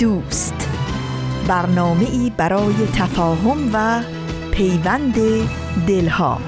دوست. برنامه ای برای تفاهم و پیوند دلها.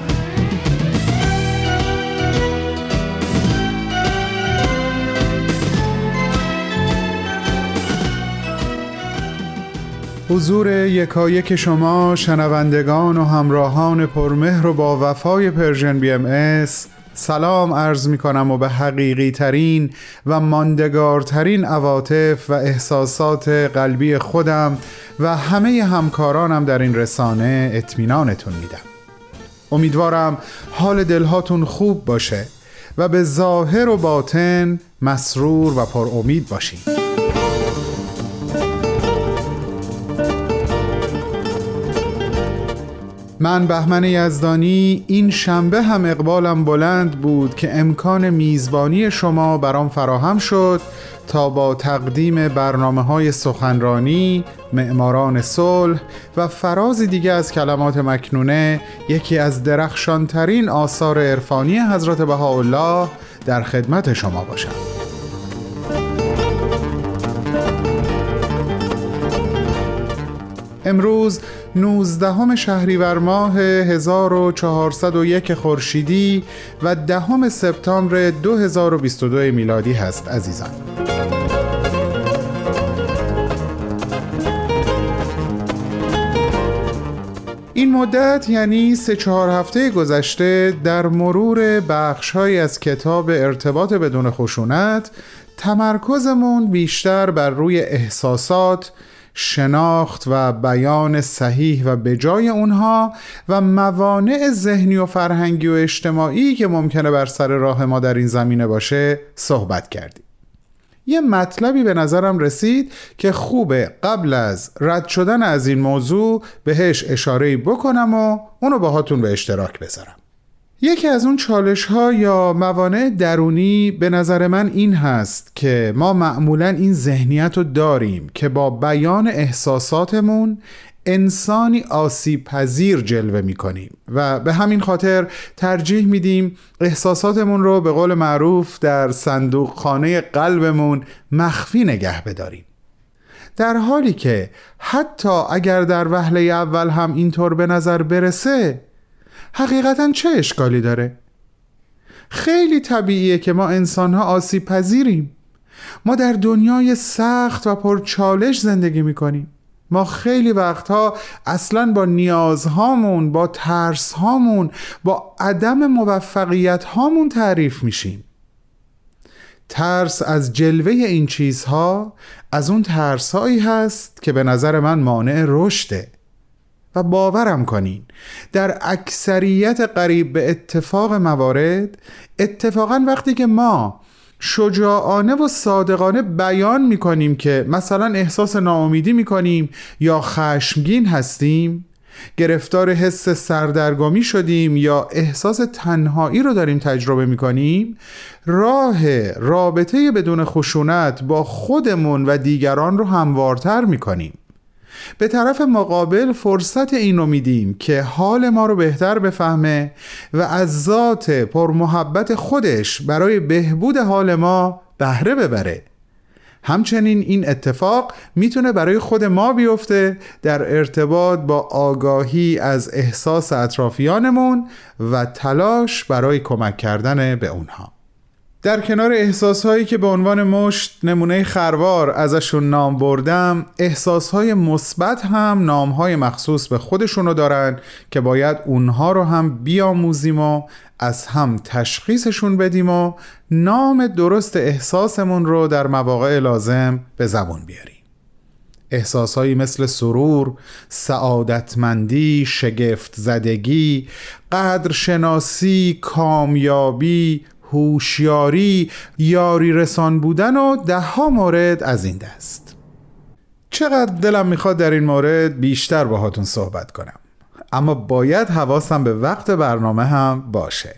حضور یکایک شما شنوندگان و همراهان پرمهر و با وفای Persian BMS سلام عرض می کنم و به حقیقی ترین و ماندگارترین عواطف و احساسات قلبی خودم و همه همکارانم در این رسانه اطمینانتون میدم. امیدوارم حال دلهاتون خوب باشه و به ظاهر و باطن مسرور و پر امید باشین. من بهمن یزدانی این شنبه هم اقبالم بلند بود که امکان میزبانی شما برام فراهم شد تا با تقدیم برنامه های سخنرانی، معماران صلح و فراز دیگه از کلمات مکنونه یکی از درخشانترین آثار عرفانی حضرت بهاءالله در خدمت شما باشم. امروز 19 شهریور ماه 1401 خورشیدی و دهم سپتامبر 2022 میلادی هست عزیزان. این مدت یعنی سه چهار هفته گذشته در مرور بخشهایی از کتاب ارتباط بدون خشونت تمرکزمون بیشتر بر روی احساسات شناخت و بیان صحیح و بجای اونها و موانع ذهنی و فرهنگی و اجتماعی که ممکنه بر سر راه ما در این زمینه باشه صحبت کردیم. یه مطلبی به نظرم رسید که خوبه قبل از رد شدن از این موضوع بهش اشاره بکنم و اونو باهاتون به اشتراک بذارم. یکی از اون چالش ها یا موانع درونی به نظر من این هست که ما معمولا این ذهنیت رو داریم که با بیان احساساتمون انسانی آسیب پذیر جلوه می کنیم و به همین خاطر ترجیح میدیم احساساتمون رو به قول معروف در صندوق خانه قلبمون مخفی نگه بداریم. در حالی که حتی اگر در وهله اول هم اینطور به نظر برسه حقیقتا چه اشکالی داره؟ خیلی طبیعیه که ما انسانها آسیب پذیریم ما در دنیای سخت و پرچالش زندگی می‌کنیم. ما خیلی وقتها اصلا با نیازهامون با ترسهامون با عدم موفقیت هامون تعریف میشیم. ترس از جلوه این چیزها از اون ترسهایی هست که به نظر من مانع رشده. و باورم کنین. در اکثریت قریب به اتفاق موارد اتفاقا وقتی که ما شجاعانه و صادقانه بیان می‌کنیم که مثلا احساس ناامیدی می‌کنیم یا خشمگین هستیم گرفتار حس سردرگمی شدیم یا احساس تنهایی رو داریم تجربه می‌کنیم راه رابطه بدون خشونت با خودمون و دیگران رو هموارتر می‌کنیم. به طرف مقابل فرصت اینو میدیم که حال ما رو بهتر بفهمه و از ذات پرمحبت خودش برای بهبود حال ما بهره ببره. همچنین این اتفاق می‌تونه برای خود ما بیفته در ارتباط با آگاهی از احساس اطرافیانمون و تلاش برای کمک کردن به اونها. در کنار احساسهایی که به عنوان مشت نمونه خروار ازشون نام بردم احساسهای مثبت هم نامهای مخصوص به خودشونو دارن که باید اونها رو هم بیاموزیم و از هم تشخیصشون بدیم و نام درست احساسمون رو در مواقع لازم به زبون بیاریم. احساسهایی مثل سرور، سعادتمندی، شگفت زدگی، قدرشناسی، کامیابی، هوشیاری یاری رسان بودن و ده ها مورد از این دست. چقدر دلم می‌خواد در این مورد بیشتر باهاتون صحبت کنم. اما باید حواسم به وقت برنامه هم باشه.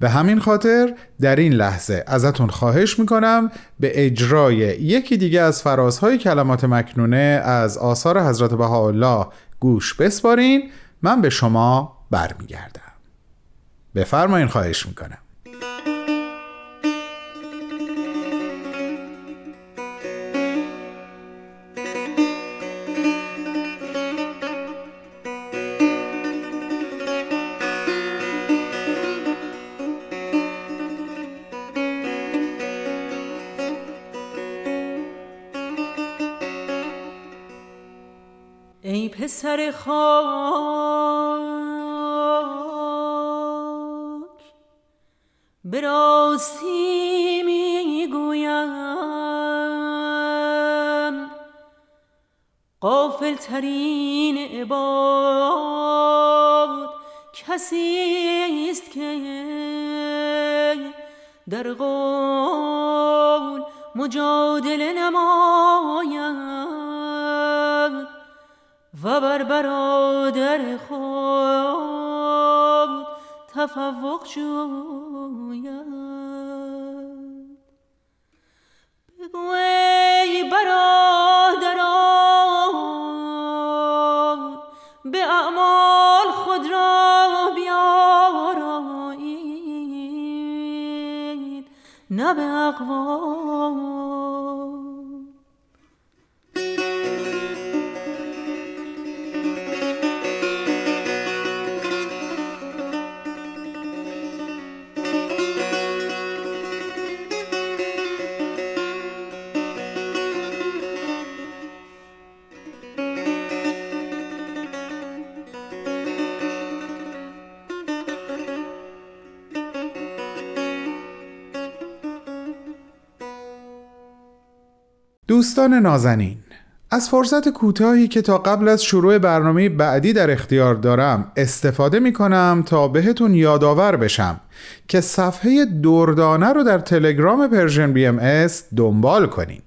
به همین خاطر در این لحظه ازتون خواهش می‌کنم به اجرای یکی دیگه از فرازهای کلمات مکنونه از آثار حضرت بهاءالله گوش بسپارین. من به شما برمیگردم. بفرمایین خواهش می‌کنم. پسر خاک به می‌گویم قافل ترین عباد کسی است که در قول مجادله نماید favor, Senhor. دوستان نازنین از فرصت کوتاهی که تا قبل از شروع برنامه بعدی در اختیار دارم استفاده می کنم تا بهتون یادآور بشم که صفحه دردانه رو در تلگرام Persian BMS دنبال کنین.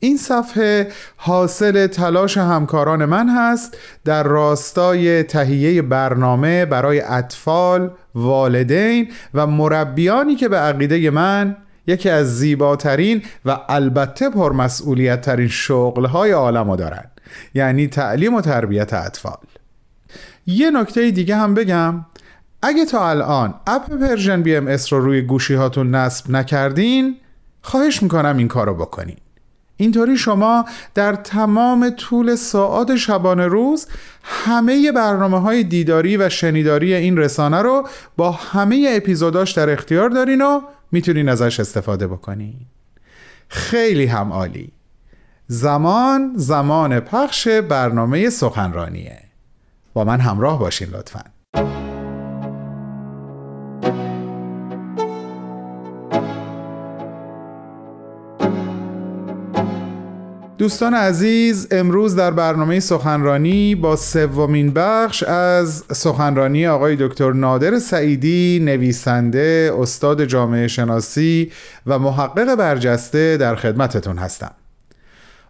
این صفحه حاصل تلاش همکاران من هست در راستای تهیه برنامه برای اطفال، والدین و مربیانی که به عقیده من یکی از زیباترین و البته پرمسئولیت ترین شغلهای عالم دارن یعنی تعلیم و تربیت اطفال. یه نکته دیگه هم بگم اگه تا الان اپ Persian BMS رو روی گوشی هاتون نصب نکردین خواهش می‌کنم این کارو بکنین. اینطوری شما در تمام طول ساعات شبانه روز همه برنامه های دیداری و شنیداری این رسانه رو با همه اپیزوداش در اختیار دارین و می‌تونین ازش استفاده بکنین. خیلی هم عالی. زمان زمان پخش برنامه سخنرانیه. با من همراه باشین لطفاً. دوستان عزیز امروز در برنامه سخنرانی با سومین بخش از سخنرانی آقای دکتر نادر سعیدی نویسنده استاد جامعه شناسی و محقق برجسته در خدمتتون هستم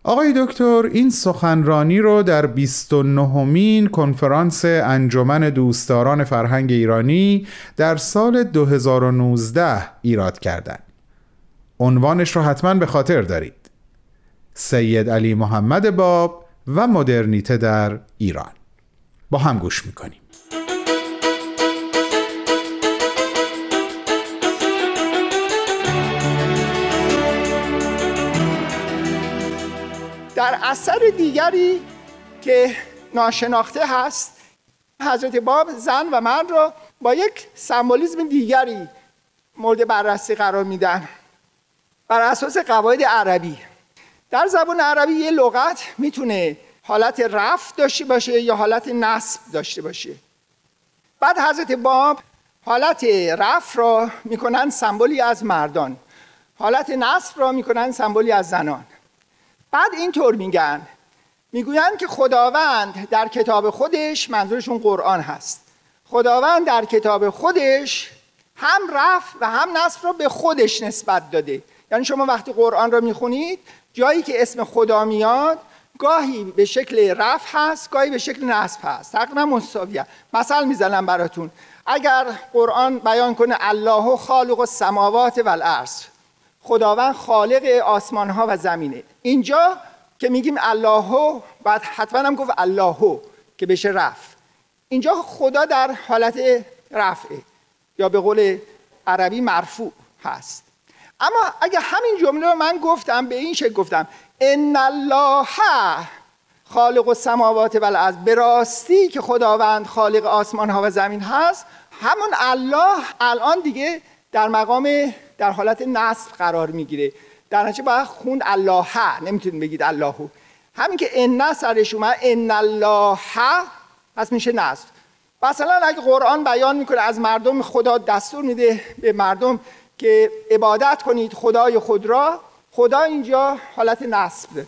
آقای دکتر این سخنرانی رو در 29 مین کنفرانس انجمن دوستداران فرهنگ ایرانی در سال 2019 ایراد کردند. عنوانش رو حتما به خاطر دارید سید علی محمد باب و مدرنیته در ایران. با هم گوش می‌کنیم. در اثر دیگری که ناشناخته هست حضرت باب زن و مرد را با یک سمبولیزم دیگری مورد بررسی قرار میدن. بر اساس قواعد عربی. در زبان عربی یه لغت می‌تونه حالت رفت داشته باشه یا حالت نصب داشته باشه. بعد حضرت باب حالت رفت را می‌کنن سمبولی از مردان. حالت نصب را می‌کنن سمبولی از زنان. بعد اینطور میگن. می‌گویند که خداوند در کتاب خودش منظورشون قرآن هست. خداوند در کتاب خودش هم رفع و هم نصب رو به خودش نسبت داده. یعنی شما وقتی قرآن رو می‌خونید جایی که اسم خدا میاد گاهی به شکل رفع هست گاهی به شکل نصب هست. تقریبا مساویه مثل می‌زنم براتون. اگر قرآن بیان کنه الله خالق السماوات و الارض خداوند خالق آسمان ها و زمینه. اینجا که میگیم الله بعد حتما هم گفت الله که بشه رفع. اینجا خدا در حالت رفعه یا به قول عربی مرفوع هست. اما اگه همین جمله رو من گفتم به این شکل گفتم. ان الله خالق السماوات و الارض به راستی که خداوند خالق آسمان ها و زمین هست همون الله الان دیگه در مقام در حالت نصب قرار می‌گیره. در نتیجه باید خوند الله نمی‌تونید بگید الله. همین که ان سرش اومد ان الله پس میشه نصب مثلا اگه قرآن بیان می‌کنه از مردم خدا دستور میده به مردم که عبادت کنید خدای خود را خدا اینجا حالت نصب داره.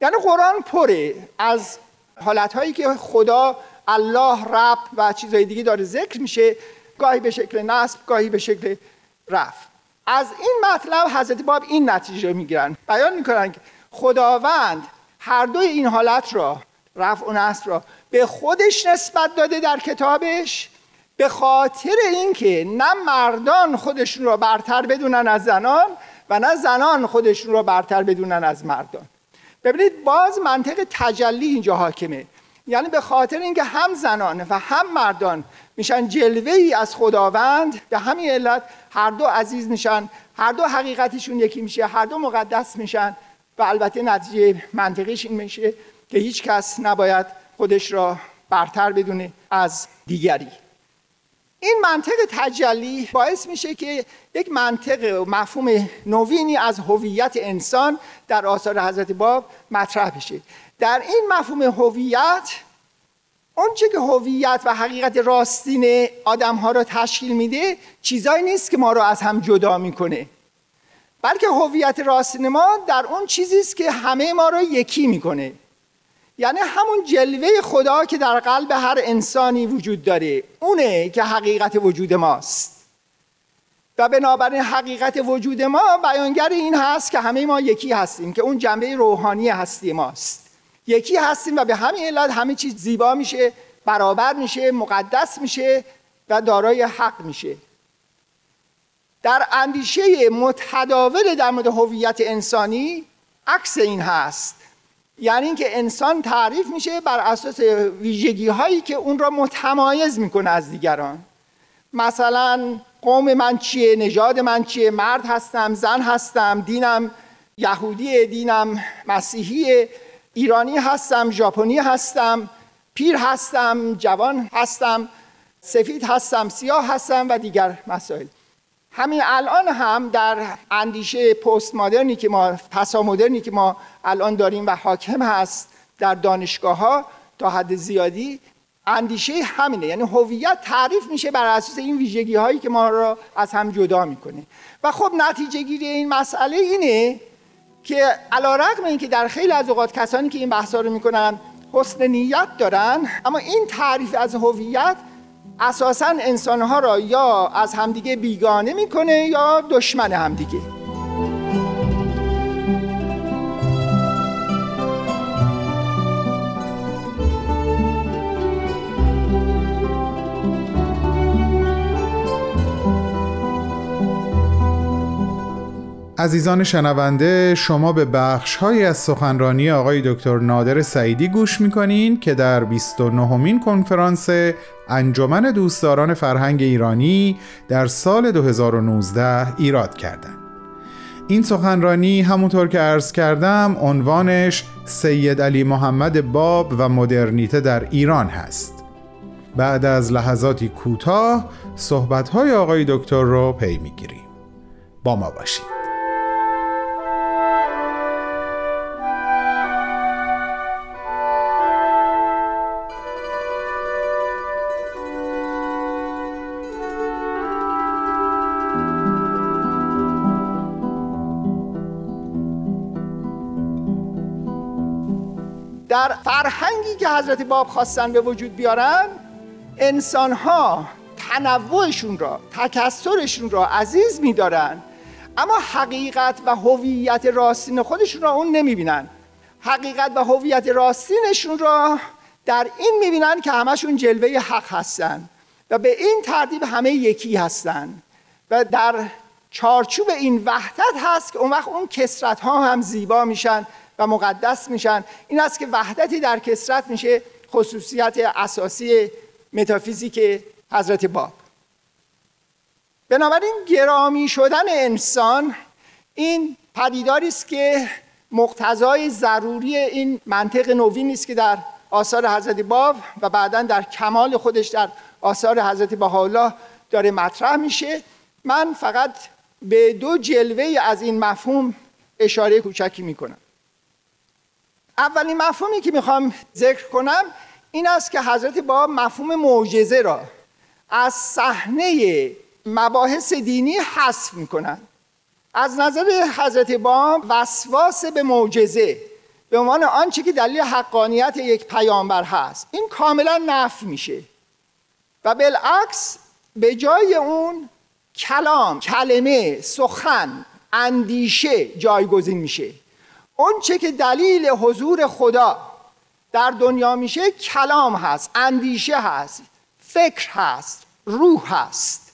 یعنی قرآن پره از حالت که خدا الله رب و چیزهای دیگه داره ذکر میشه گاهی به شکل نصب گاهی به شکل رفع. از این مطلب حضرت باب این نتیجه رو می‌گیرن. بیان می‌کنن که خداوند هر دوی این حالت را رفع و نصب را به خودش نسبت داده در کتابش به خاطر اینکه نه مردان خودشون را برتر بدونن از زنان و نه زنان خودشون را برتر بدونن از مردان. ببینید باز منطق تجلی اینجا حاکمه. یعنی به خاطر اینکه هم زنان و هم مردان میشن جلوه ای از خداوند به همین علت هر دو عزیز میشن هر دو حقیقتشون یکی میشه هر دو مقدس میشن و البته نتیجه منطقیش این میشه که هیچ کس نباید خودش را برتر بدونه از دیگری. این منطق تجلی باعث میشه که یک منطق و مفهوم نوینی از هویت انسان در آثار حضرت باب مطرح بشه. در این مفهوم هویت اونچه که هویت و حقیقت راستین آدم ها را تشکیل میده چیزایی نیست که ما را از هم جدا می‌کنه. بلکه هویت راستین ما در اون چیزی است که همه ما را یکی می‌کنه. یعنی همون جلوه خدا که در قلب هر انسانی وجود داره. اونه که حقیقت وجود ماست. و بنابراین حقیقت وجود ما بیانگر این هست که همه ما یکی هستیم که اون جنبه روحانی هستی ماست. یکی هستیم و به همین علت همه چیز زیبا میشه برابر میشه مقدس میشه و دارای حق میشه. در اندیشه متداول در مورد هویت انسانی عکس این هست. یعنی اینکه انسان تعریف میشه بر اساس ویژگی هایی که اون را متمایز می‌کنه از دیگران. مثلا قوم من چیه نژاد من چیه مرد هستم زن هستم دینم یهودی دینم مسیحی ایرانی هستم ژاپنی هستم پیر هستم جوان هستم سفید هستم سیاه هستم و دیگر مسائل. همین الان هم در اندیشه پست مدرنی که ما مدرنی که ما الان داریم و حاکم هست در دانشگاه ها تا حد زیادی اندیشه همینه. یعنی هویت تعریف میشه بر اساس این ویژگی هایی که ما را از هم جدا می‌کنه. و خب نتیجه گیری این مسئله اینه که علا رقم این که در خیلی از اوقات کسانی که این بحثا رو می‌کنن حسن نیت دارن اما این تعریف از هویت اساسا انسانها را یا از همدیگه بیگانه می‌کنه یا دشمن همدیگه. عزیزان شنونده شما به بخش های از سخنرانی آقای دکتر نادر سعیدی گوش می‌کنین که در 29 مین کنفرانس انجمن دوستداران فرهنگ ایرانی در سال 2019 ایراد کردند. این سخنرانی همونطور که عرض کردم عنوانش سید علی محمد باب و مدرنیته در ایران هست. بعد از لحظاتی کوتاه صحبت‌های آقای دکتر رو پی می‌گیریم. با ما باشید. که حضرت باب خواستن به وجود بیارن انسان ها تنوعشون را تکسرشون را عزیز میدارن. اما حقیقت و هویت راستین خودشون را اون نمی‌بینن. حقیقت و هویت راستینشون را در این می‌بینن که همشون جلوه حق هستن و به این ترتیب همه یکی هستن. و در چارچوب این وحدت هست که اون وقت اون کسرت ها هم زیبا میشن. و مقدس میشن. این است که وحدتی در کسرت میشه خصوصیت اساسی متافیزیک حضرت باب. بنابراین گرامی شدن انسان این پدیداری است که مقتضای ضروری این منطق نوین است که در آثار حضرت باب و بعدا در کمال خودش در آثار حضرت بهاءالله داره مطرح میشه. من فقط به دو جلوه از این مفهوم اشاره کوچکی می‌کنم. اولین مفهومی که می‌خوام ذکر کنم این است که حضرت باب مفهوم معجزه را از صحنه مباحث دینی حذف می‌کنن از نظر حضرت باب وسواس به معجزه به عنوان آنچه که دلیل حقانیت یک پیامبر هست این کاملا نفی میشه. و بالعکس به جای اون کلام کلمه سخن اندیشه جایگزین میشه. اون چه که دلیل حضور خدا در دنیا میشه کلام هست اندیشه هست فکر هست روح هست.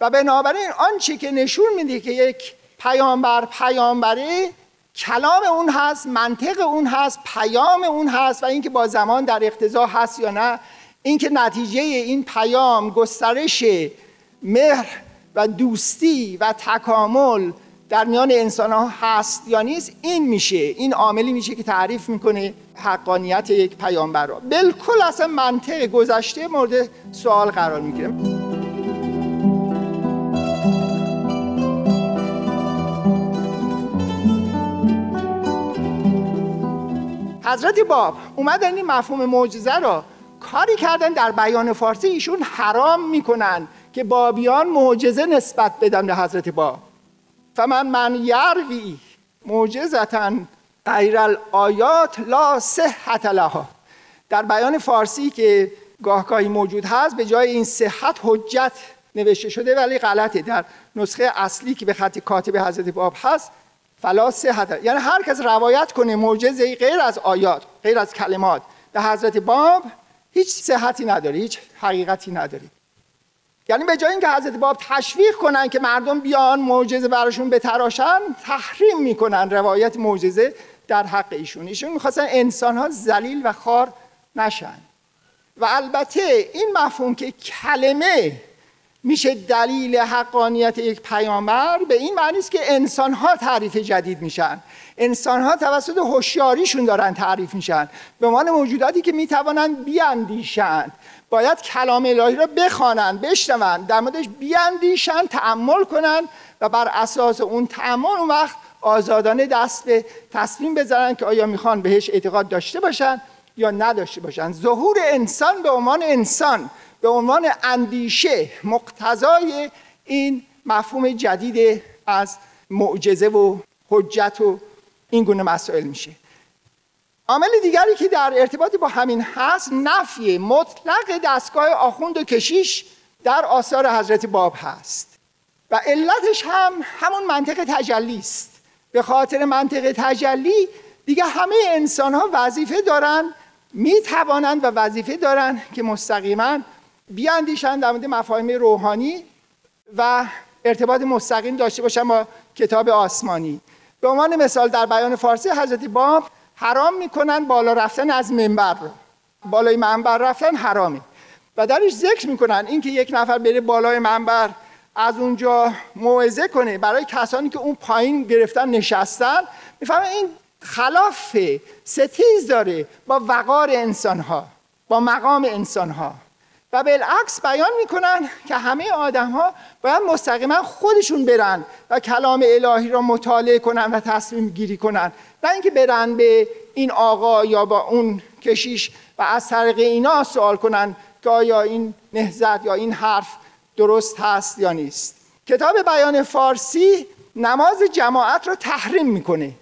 و بنابراین آنچه که نشون میده که یک پیامبر پیامبره کلام اون هست منطق اون هست پیام اون هست و اینکه با زمان در اقتضا هست یا نه اینکه نتیجه این پیام گسترش مهر و دوستی و تکامل در میان انسان ها هست یا نیست این میشه. این عاملی میشه که تعریف می‌کنه حقانیت یک پیامبر را. بالکل اصلا منطق گذشته مورد سوال قرار می‌گیره. حضرت باب اومدن این مفهوم معجزه را کاری کردن در بیان فارسی ایشون حرام می‌کنن که بابیان معجزه نسبت بدن به حضرت باب. فمن من یروی معجزتا غیر الآیات لا صحت لها. در بیان فارسی که گاهگاهی موجود هست به جای این صحت حجت نوشته شده ولی غلطه. در نسخه اصلی که به خط کاتب حضرت باب هست فلا صحت یعنی هر کس روایت کنه معجزه غیر از آیات غیر از کلمات به حضرت باب هیچ صحتی نداره هیچ حقیقتی نداره یعنی به جای اینکه حضرت باب تشویق کنن که مردم بیان معجزه براشون بتراشن تحریم می‌کنن روایت معجزه در حق ایشون. ایشون می‌خواستن انسان ها زلیل و خار نشن. و البته این مفهوم که کلمه میشه دلیل حقانیت یک پیامبر به این معنی است که انسان ها تعریف جدید میشن. انسان ها توسط هوشیاریشون دارن تعریف میشن. به عنوان موجوداتی که می‌توانند بیاندیشند. باید کلام الهی را بخوانند بشنوند در موردش بیاندیشند تعمل کنند و بر اساس اون تعمل اون وقت آزادانه دست به تصمیم بذارن که آیا می‌خوان بهش اعتقاد داشته باشن یا نداشته باشن. ظهور انسان به عنوان انسان به عنوان اندیشه مقتضای این مفهوم جدید از معجزه و حجت و این گونه مسائل میشه. عامل دیگری که در ارتباطی با همین هست نفی مطلق دستگاه آخوند و کشیش در آثار حضرت باب هست. و علتش هم همون منطق تجلی است. به خاطر منطق تجلی دیگه همه انسان ها وظیفه دارن می توانند و وظیفه دارن که مستقیما بیاندیشن در مورد مفاهیم روحانی و ارتباط مستقیم داشته باشن با کتاب آسمانی. به عنوان مثال در بیان فارسی حضرت باب حرام می‌کنن بالا رفتن از منبر. رو بالای منبر رفتن حرامه و درش ذکر می‌کنن اینکه یک نفر بره بالای منبر از اونجا موعظه کنه. برای کسانی که اون پایین گرفتن نشستن می‌فهمه این خلاف ستیز داره با وقار انسان ها با مقام انسان ها و بالعکس بیان می‌کنن که همه آدم ها باید مستقیما خودشون برن و کلام الهی را مطالعه کنن و تصمیم گیری کنن. نه اینکه برن به این آقا یا با اون کشیش و از طریق اینا سوال کنن که آیا این نهزت یا این حرف درست هست یا نیست. کتاب بیان فارسی نماز جماعت را تحریم می‌کنه.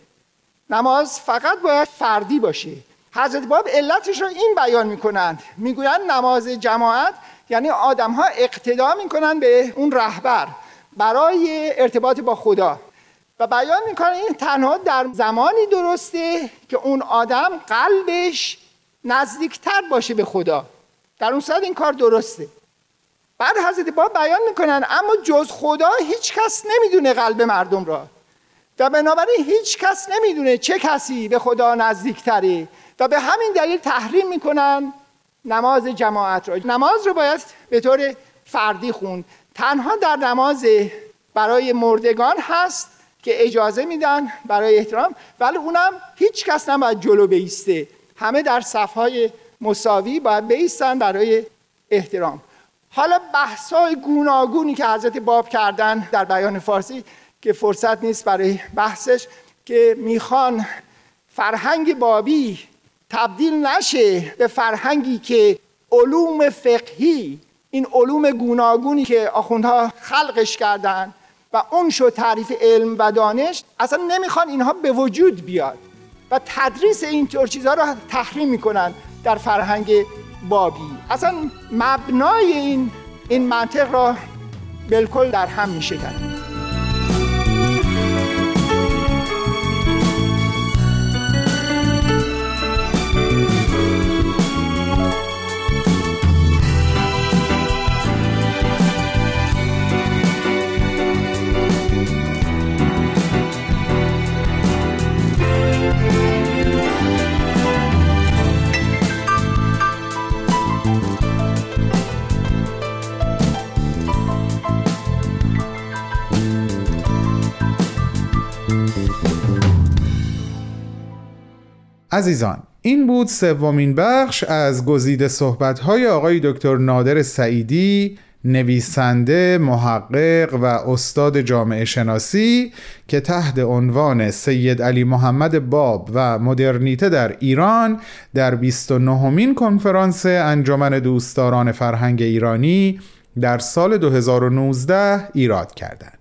نماز فقط باید فردی باشه. حضرت باب علتش رو این بیان می‌کنند. می‌گویند نماز جماعت یعنی آدم ها اقتدا می‌کنن به اون رهبر برای ارتباط با خدا. و بیان می‌کنن این تنها در زمانی درسته که اون آدم قلبش نزدیکتر باشه به خدا. در اون صورت این کار درسته. بعد حضرت باب بیان می‌کنن اما جز خدا هیچ کس نمی‌دونه قلب مردم را. و بنابراین هیچ کس نمی‌دونه چه کسی به خدا نزدیکتره. و به همین دلیل تحریم می‌کنن نماز جماعت را نماز رو باید به طور فردی خوند. تنها در نماز برای مردگان هست که اجازه میدن برای احترام ولی اونم هیچ کس نباید جلو بیسته. همه در صفهای مساوی باید بیستن برای احترام. حالا بحث های گوناگونی که حضرت باب کردن در بیان فارسی که فرصت نیست برای بحثش که می‌خوان فرهنگ بابی تبدیل نشه به فرهنگی که علوم فقهی این علوم گوناگونی که آخوندها خلقش کردن و اون شد تعریف علم و دانش اصلا نمی‌خوان اینها به وجود بیاد و تدریس اینطور چیزها رو تحریم می‌کنن در فرهنگ بابی. اصلا مبنای این این منطق را بالکل در هم میشکن. عزیزان این بود سومین بخش از گزیده صحبت‌های آقای دکتر نادر سعیدی نویسنده، محقق و استاد جامعه شناسی که تحت عنوان سید علی محمد باب و مدرنیته در ایران در 29 مین کنفرانس انجمن دوستداران فرهنگ ایرانی در سال 2019 ایراد کردند.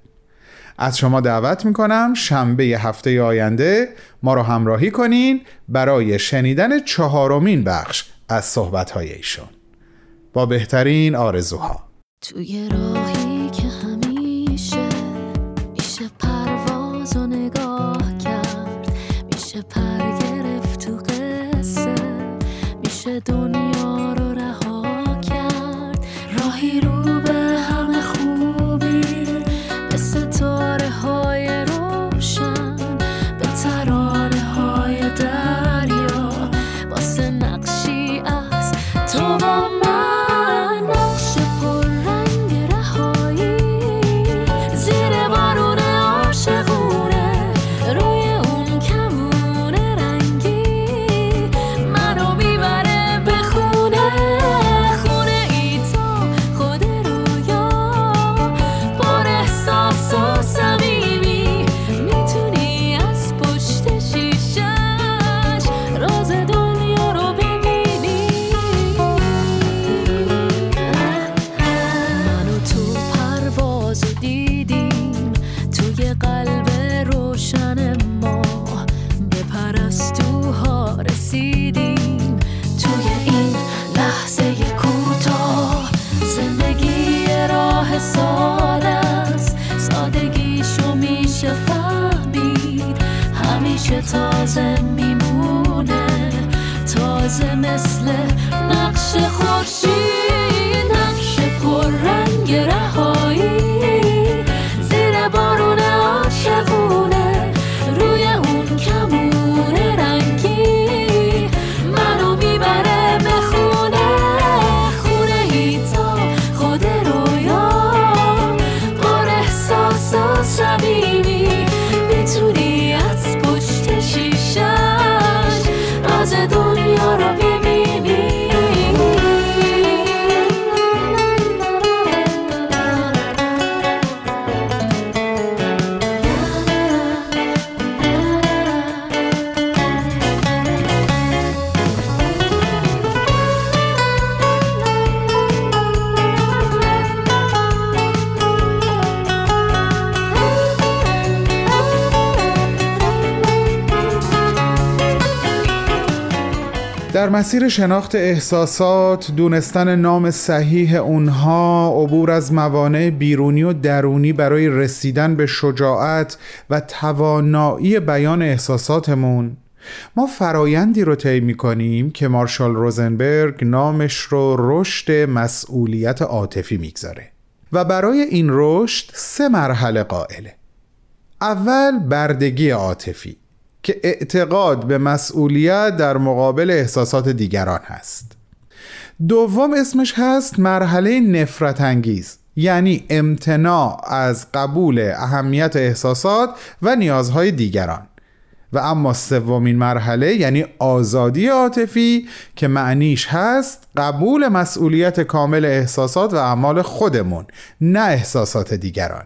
از شما دعوت می‌کنم شنبه هفته آینده ما رو همراهی کنین برای شنیدن چهارمین بخش از صحبتهای ایشون. با بهترین آرزوها. توی راهی مسیر شناخت احساسات دونستن نام صحیح اونها عبور از موانع بیرونی و درونی برای رسیدن به شجاعت و توانایی بیان احساساتمون. ما فرایندی رو طی می‌کنیم که مارشال روزنبرگ نامش رو رشد مسئولیت عاطفی می‌گذاره. و برای این رشد سه مرحله قائله. اول بردگی عاطفی. که اعتقاد به مسئولیت در مقابل احساسات دیگران هست. دوم اسمش هست مرحله نفرت انگیز یعنی امتناع از قبول اهمیت احساسات و نیازهای دیگران. و اما سومین مرحله یعنی آزادی عاطفی که معنیش هست قبول مسئولیت کامل احساسات و اعمال خودمون نه احساسات دیگران.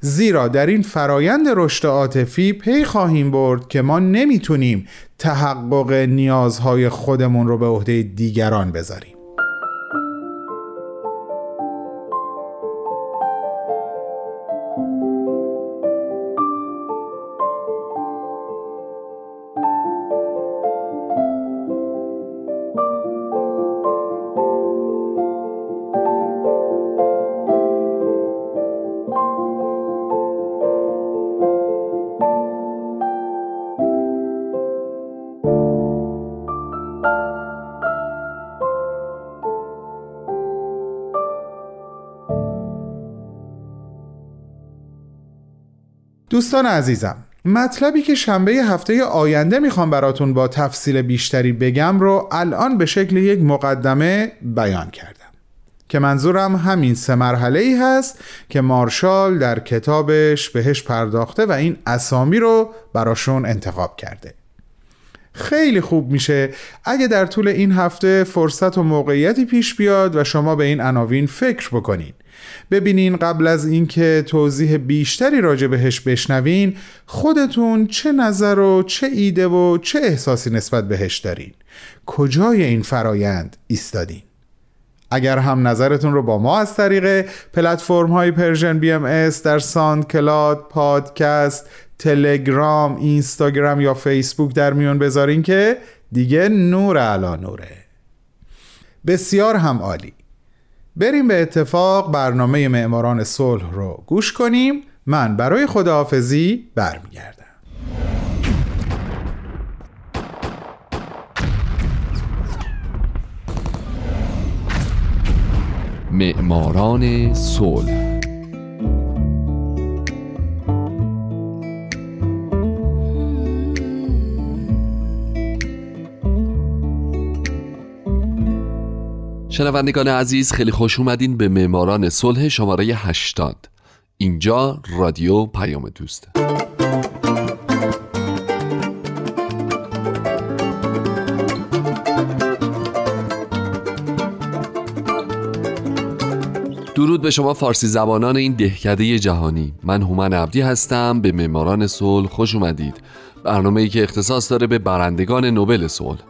زیرا در این فرایند رشد عاطفی پی خواهیم برد که ما نمی‌تونیم تحقق نیازهای خودمون رو به عهده دیگران بذاریم. دوستان عزیزم مطلبی که شنبه هفته آینده می‌خوام براتون با تفصیل بیشتری بگم رو الان به شکل یک مقدمه بیان کردم. که منظورم همین سه مرحله ای هست که مارشال در کتابش بهش پرداخته و این اسامی رو براشون انتخاب کرده. خیلی خوب میشه. اگه در طول این هفته فرصت و موقعیتی پیش بیاد و شما به این عناوین فکر بکنین. ببینین قبل از اینکه توضیح بیشتری راجع بهش بشنوین خودتون چه نظر و چه ایده و چه احساسی نسبت بهش دارین. کجای این فرایند ایستادین؟ اگر هم نظرتون رو با ما از طریق پلتفرم های Persian BMS در SoundCloud پادکست تلگرام اینستاگرام یا فیسبوک در میون بذارین که دیگه نور علا نوره. بسیار هم عالی. بریم به اتفاق برنامه معماران صلح رو گوش کنیم. من برای خداحافظی برمیگردم. معماران صلح شنوندگان عزیز خیلی خوش اومدین به معماران صلح شماره 80 اینجا رادیو پیام دوست. درود به شما فارسی زبانان این دهکده جهانی. من هومن عبدی هستم به معماران صلح خوش اومدید. برنامه ای که اختصاص داره به برندگان نوبل صلح.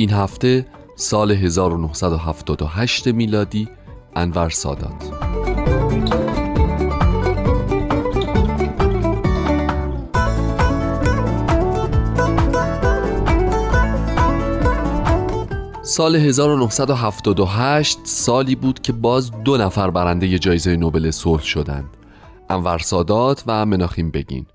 این هفته سال 1978 میلادی انور سادات. سال 1978 سالی بود که باز دو نفر برنده جایزه نوبل صلح شدند انور سادات و مناخیم بگین.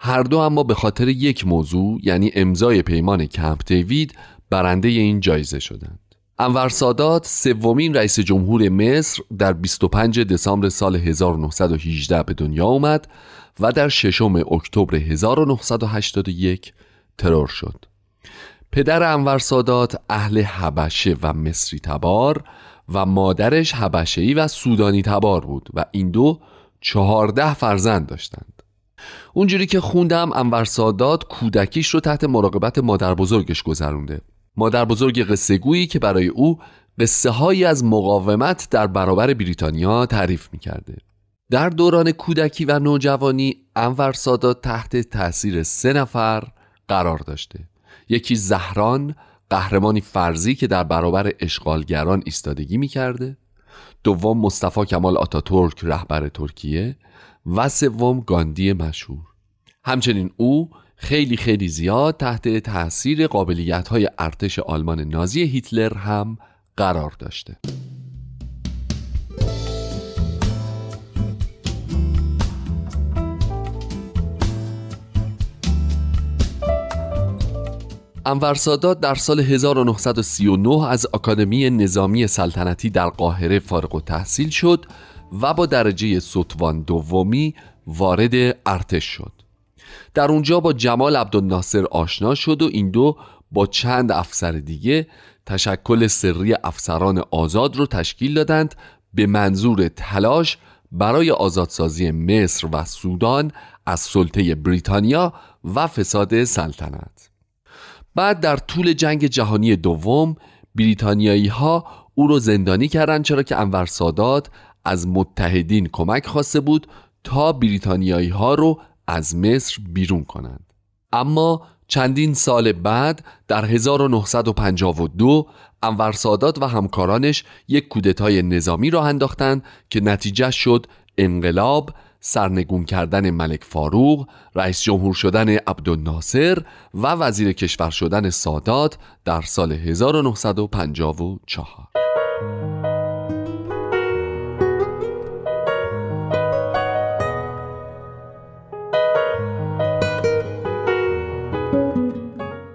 هر دو اما به خاطر یک موضوع یعنی امضای پیمان کمپ دیوید برنده این جایزه شدند. انور سادات سومین رئیس جمهور مصر در 25 دسامبر سال 1918 به دنیا آمد و در ششم اکتبر 1981 ترور شد. پدر انور سادات اهل حبشه و مصری تبار و مادرش حبشهی و سودانی تبار بود و این دو چهارده فرزند داشتند. اونجوری که خوندم انور سادات کودکیش رو تحت مراقبت مادر بزرگش گذرونده. مادر بزرگ قصه گویی که برای او قصه هایی از مقاومت در برابر بریتانیا تعریف می کرده. در دوران کودکی و نوجوانی انور سادات تحت تاثیر سه نفر قرار داشته. یکی زهران قهرمانی فرضی که در برابر اشغالگران ایستادگی می کرده دوم مصطفی کمال آتاتورک رهبر ترکیه. و سوم گاندی مشهور. همچنین او خیلی خیلی زیاد تحت تاثیر قابلیت های ارتش آلمان نازی هیتلر هم قرار داشته. انور سادات در سال 1939 از آکادمی نظامی سلطنتی در قاهره فارغ و تحصیل شد و با درجه سطوان دومی وارد ارتش شد. در اونجا با جمال عبدالناصر آشنا شد و این دو با چند افسر دیگه تشکل سری افسران آزاد رو تشکیل دادند به منظور تلاش برای آزادسازی مصر و سودان از سلطه بریتانیا و فساد سلطنت. بعد در طول جنگ جهانی دوم بریتانیایی ها او رو زندانی کردند چرا که انور سادات از متحدین کمک خواسته بود تا بریتانیایی ها رو از مصر بیرون کنند. اما چندین سال بعد در 1952 انور سادات و همکارانش یک کودتای نظامی را انداختند که نتیجه شد انقلاب سرنگون کردن ملک فاروق رئیس جمهور شدن عبدالناصر و وزیر کشور شدن سادات در سال 1954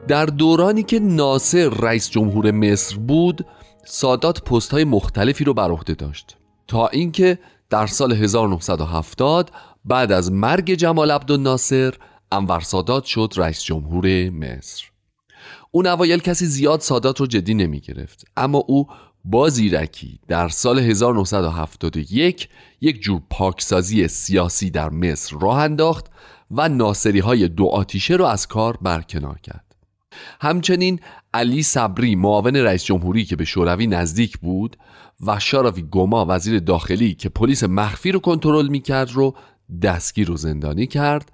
در دورانی که ناصر رئیس جمهور مصر بود سادات پست های مختلفی رو بر عهده داشت. تا اینکه در سال 1970 بعد از مرگ جمال عبدالناصر انور سادات شد رئیس جمهور مصر. اون اوایل کسی زیاد سادات رو جدی نمی گرفت. اما او با زیرکی در سال 1971 یک جور پاکسازی سیاسی در مصر راه انداخت و ناصری های دو آتیشه رو از کار برکنار کرد. همچنین علی صبری معاون رئیس جمهوری که به شوروی نزدیک بود و شاراوی گوما وزیر داخلی که پلیس مخفی رو کنترل می‌کرد رو دستگیر و زندانی کرد.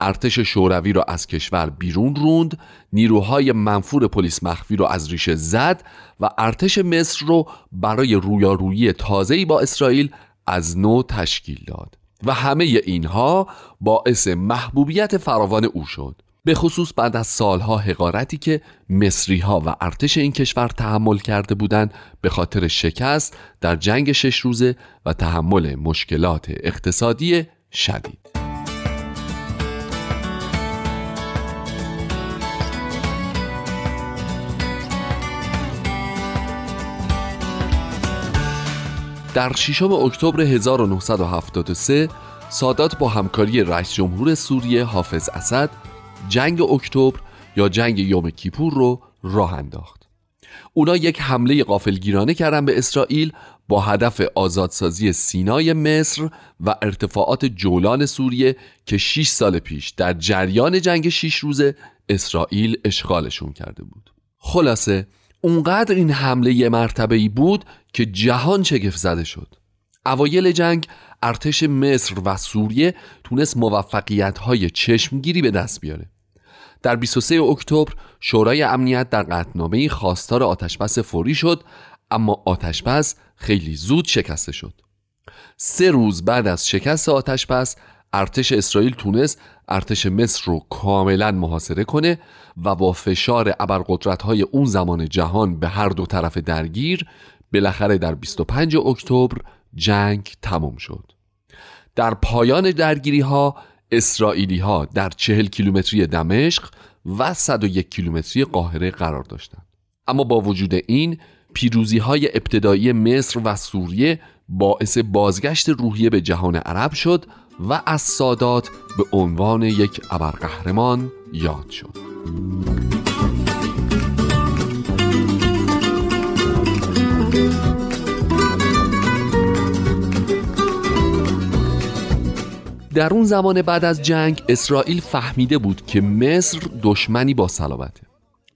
ارتش شوروی را از کشور بیرون روند. نیروهای منفور پلیس مخفی رو از ریشه زد و ارتش مصر رو برای رویارویی تازه‌ای با اسرائیل از نو تشکیل داد. و همه اینها باعث محبوبیت فراوان او شد. به خصوص بعد از سالها حقارتی که مصری ها و ارتش این کشور تحمل کرده بودند به خاطر شکست در جنگ شش روزه و تحمل مشکلات اقتصادی شدید. در ششم اکتبر 1973 سادات با همکاری رئیس جمهور سوریه حافظ اسد جنگ اکتبر یا جنگ یوم کیپور رو راه انداخت. اونا یک حمله قافلگیرانه کردن به اسرائیل با هدف آزادسازی سینای مصر و ارتفاعات جولان سوریه که 6 سال پیش در جریان جنگ 6 روزه اسرائیل اشغالشون کرده بود. خلاصه اونقدر این حمله مرتبه ای بود که جهان چگف زده شد. اوایل جنگ ارتش مصر و سوریه تونست موفقیت های چشمگیری به دست بیاره. در 23 اکتبر شورای امنیت در قطنامه خواستار آتشبس فوری شد اما آتشبس خیلی زود شکسته شد. سه روز بعد از شکست آتشبس ارتش اسرائیل تونست ارتش مصر رو کاملا محاصره کنه و با فشار ابرقدرت های اون زمان جهان به هر دو طرف درگیر بالاخره در 25 اکتبر جنگ تمام شد. در پایان درگیری ها اسرائیلی ها در چهل کیلومتری دمشق و 101 کیلومتری قاهره قرار داشتند. اما با وجود این پیروزی های ابتدایی مصر و سوریه باعث بازگشت روحیه به جهان عرب شد و از سادات به عنوان یک ابرقهرمان یاد شد. در اون زمان بعد از جنگ اسرائیل فهمیده بود که مصر دشمنی با صلابته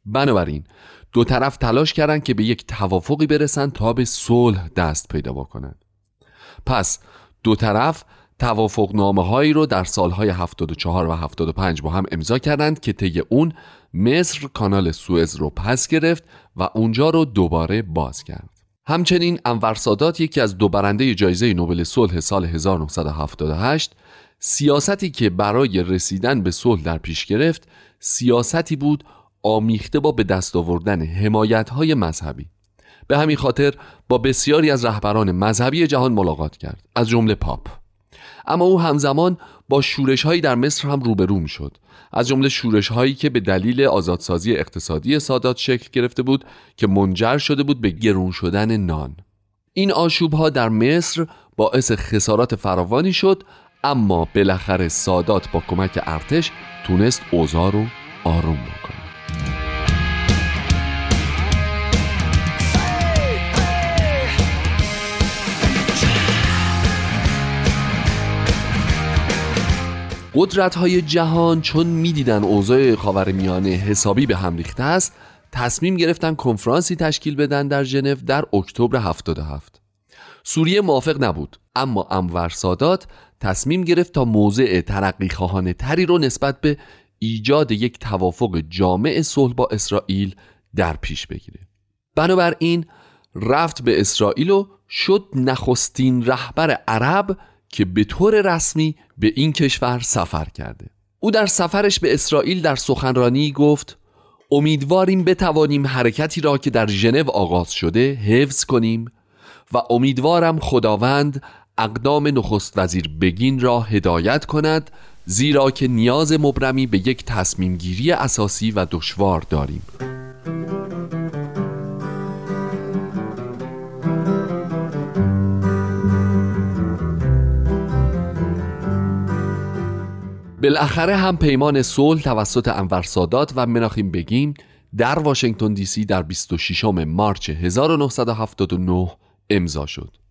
بنابراین دو طرف تلاش کردند که به یک توافقی برسند تا به صلح دست پیدا بکنند پس دو طرف توافق نامه هایی رو در سالهای 74 و 75 با هم امضا کردند که طی اون مصر کانال سوئز رو پس گرفت و اونجا رو دوباره باز کرد. همچنین انور سادات یکی از دو برنده جایزه نوبل صلح سال 1978 سیاستی که برای رسیدن به صلح در پیش گرفت سیاستی بود آمیخته با به دست آوردن حمایت های مذهبی. به همین خاطر با بسیاری از رهبران مذهبی جهان ملاقات کرد از جمله پاپ. اما او همزمان با شورش هایی در مصر هم روبرو شد از جمله شورش هایی که به دلیل آزادسازی اقتصادی سادات شکل گرفته بود که منجر شده بود به گرون شدن نان. این آشوب ها در مصر باعث خسارات فراوانی شد اما بالاخره سادات با کمک ارتش تونست اوضاع رو آروم بکنه. قدرت های جهان چون می‌دیدن اوضاع خاور میانه حسابی به هم ریخته است تصمیم گرفتن کنفرانسی تشکیل بدن در ژنو در اکتبر 77 سوریه موافق نبود اما انور سادات تصمیم گرفت تا موضع ترقی خواهانه تری رو نسبت به ایجاد یک توافق جامع صلح با اسرائیل در پیش بگیره. بنابراین رفت به اسرائیل و شد نخستین رهبر عرب که به طور رسمی به این کشور سفر کرده. او در سفرش به اسرائیل در سخنرانی گفت امیدواریم بتوانیم حرکتی را که در ژنو آغاز شده حفظ کنیم و امیدوارم خداوند اقدام نخست وزیر بگین را هدایت کند زیرا که نیاز مبرمی به یک تصمیم گیری اساسی و دشوار داریم. بالاخره هم پیمان صلح توسط انور سادات و مناخیم بگین در واشنگتن دی سی در 26 مارچ 1979 امضا شد.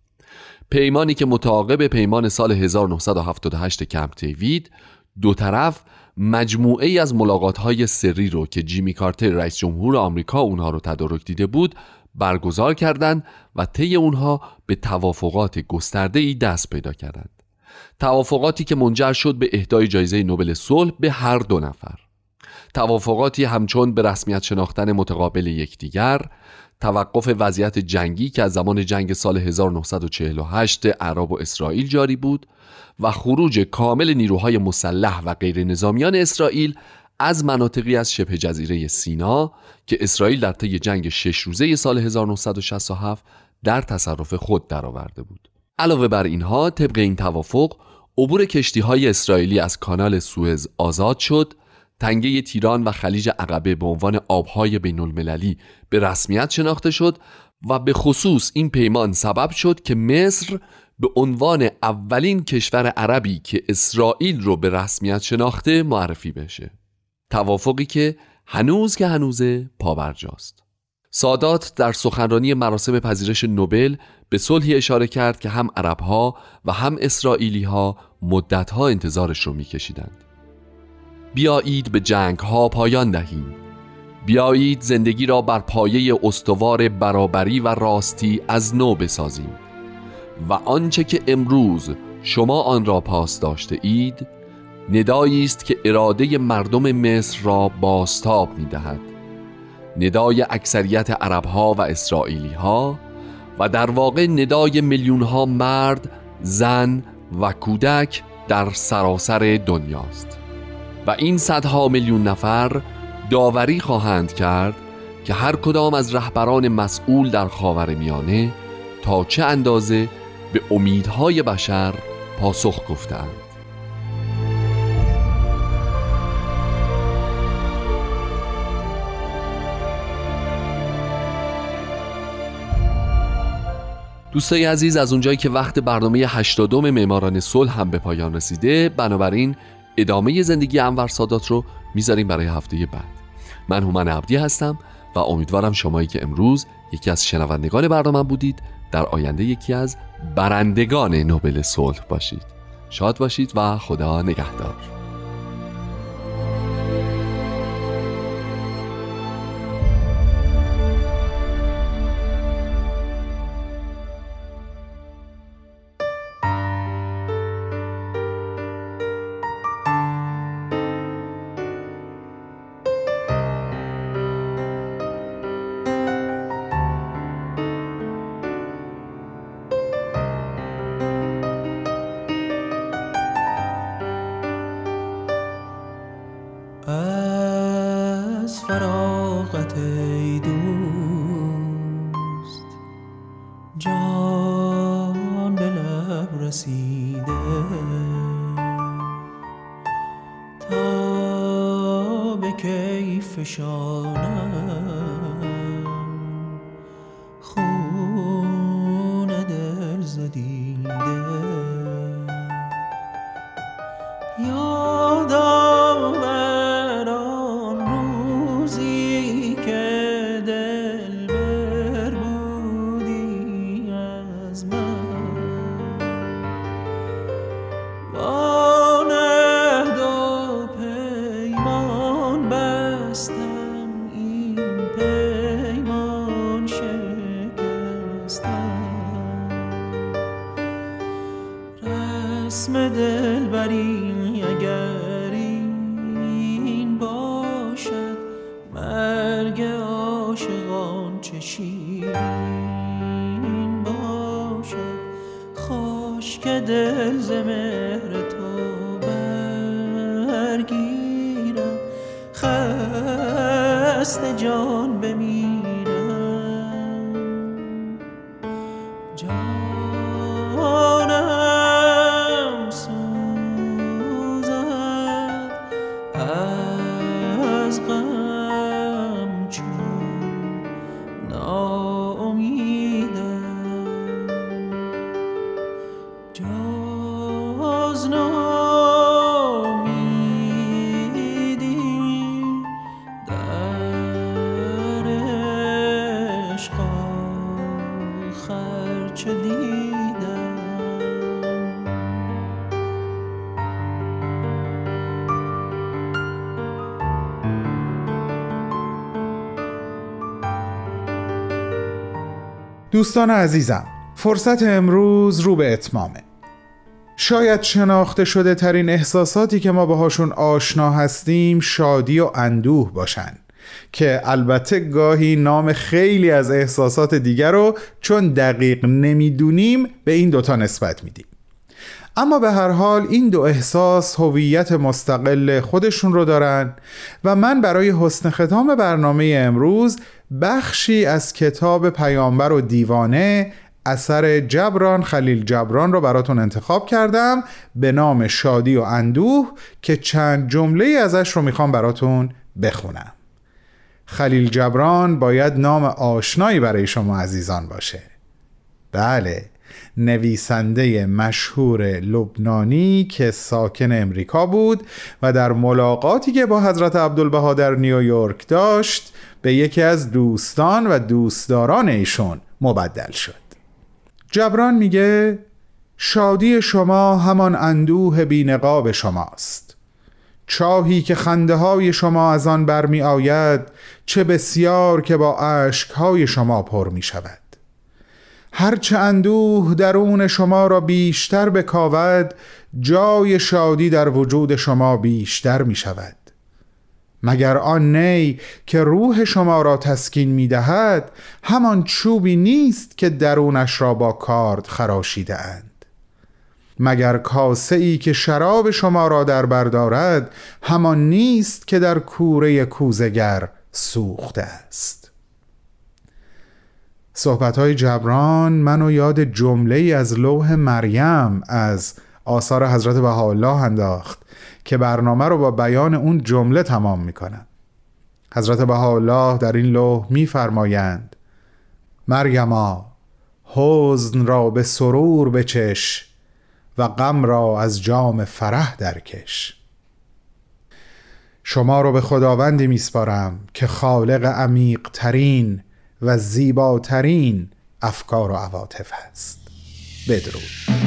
پیمانی که متعاقب پیمان سال 1978 کمپ دیوید دو طرف مجموعه ای از ملاقات های سری رو که جیمی کارتر رئیس جمهور آمریکا اونها رو تدارک دیده بود برگزار کردند و طی اونها به توافقات گسترده ای دست پیدا کردند. توافقاتی که منجر شد به اهدای جایزه نوبل صلح به هر دو نفر. توافقاتی همچون به رسمیت شناختن متقابل یکدیگر توقف وضعیت جنگی که از زمان جنگ سال 1948 عرب و اسرائیل جاری بود و خروج کامل نیروهای مسلح و غیر نظامیان اسرائیل از مناطقی از شبه جزیره سینا که اسرائیل در طی جنگ شش روزه سال 1967 در تصرف خود درآورده بود. علاوه بر اینها طبق این توافق عبور کشتی های اسرائیلی از کانال سوئز آزاد شد تنگه تیران و خلیج عقبه به عنوان آبهای بین المللی به رسمیت شناخته شد و به خصوص این پیمان سبب شد که مصر به عنوان اولین کشور عربی که اسرائیل رو به رسمیت شناخته معرفی بشه. توافقی که هنوز که هنوزه پابرجاست. سادات در سخنرانی مراسم پذیرش نوبل به صلحی اشاره کرد که هم عربها و هم اسرائیلی ها مدت ها انتظارش رو میکشیدند. بیایید به جنگ ها پایان دهیم. بیایید زندگی را بر پایه استوار برابری و راستی از نو بسازیم. و آنچه که امروز شما آن را پاس داشته اید ندایی است که اراده مردم مصر را باستاب می دهد ندای اکثریت عرب ها و اسرائیلی ها و در واقع ندای میلیون ها مرد، زن و کودک در سراسر دنیاست. و این صدها میلیون نفر داوری خواهند کرد که هر کدام از رهبران مسئول در خاور میانه تا چه اندازه به امیدهای بشر پاسخ گفتند دوستای عزیز از اونجایی که وقت برنامه 82 معماران صلح هم به پایان رسیده بنابراین ادامه زندگی انور سادات رو می‌ذاریم برای هفته بعد. من هومن عبدی هستم و امیدوارم شمایی که امروز یکی از شنوندگان برنامه بودید در آینده یکی از برندگان نوبل صلح باشید. شاد باشید و خدا نگهدار. دوستان عزیزم فرصت امروز رو به اتمامه. شاید شناخته شده ترین احساساتی که ما باهاشون آشنا هستیم شادی و اندوه باشن که البته گاهی نام خیلی از احساسات دیگر رو چون دقیق نمی‌دونیم به این دوتا نسبت میدیم. اما به هر حال این دو احساس هویت مستقل خودشون رو دارن و من برای حسن ختام برنامه امروز بخشی از کتاب پیامبر و دیوانه اثر جبران خلیل جبران رو براتون انتخاب کردم به نام شادی و اندوه که چند جمله ازش رو می‌خوام براتون بخونم. خلیل جبران باید نام آشنایی برای شما عزیزان باشه. بله. نویسنده مشهور لبنانی که ساکن امریکا بود و در ملاقاتی که با حضرت عبدالبها در نیویورک داشت به یکی از دوستان و دوستداران ایشون مبدل شد. جبران میگه شادی شما همان اندوه بینقاب شماست. چاهی که خنده های شما از آن برمی آید چه بسیار که با عشق های شما پر می شود هرچه اندوه درون شما را بیشتر بکاود جای شادی در وجود شما بیشتر می شود مگر آن نی که روح شما را تسکین می دهد همان چوبی نیست که درونش را با کارد خراشیده اند. مگر کاسه ای که شراب شما را در بردارد همان نیست که در کوره کوزگر سوخته است. صحبت های جبران منو یاد جمله ای از لوح مریم از آثار حضرت بهاءالله انداخت که برنامه رو با بیان اون جمله تمام می‌کنم. حضرت بهاءالله در این لوح میفرمایند مرگما حزن را به سرور بچش و غم را از جام فرح درکش. شما رو به خداوندی میسپارم که خالق عمیق ترین و زیباترین افکار و عواطف هست. بدرود.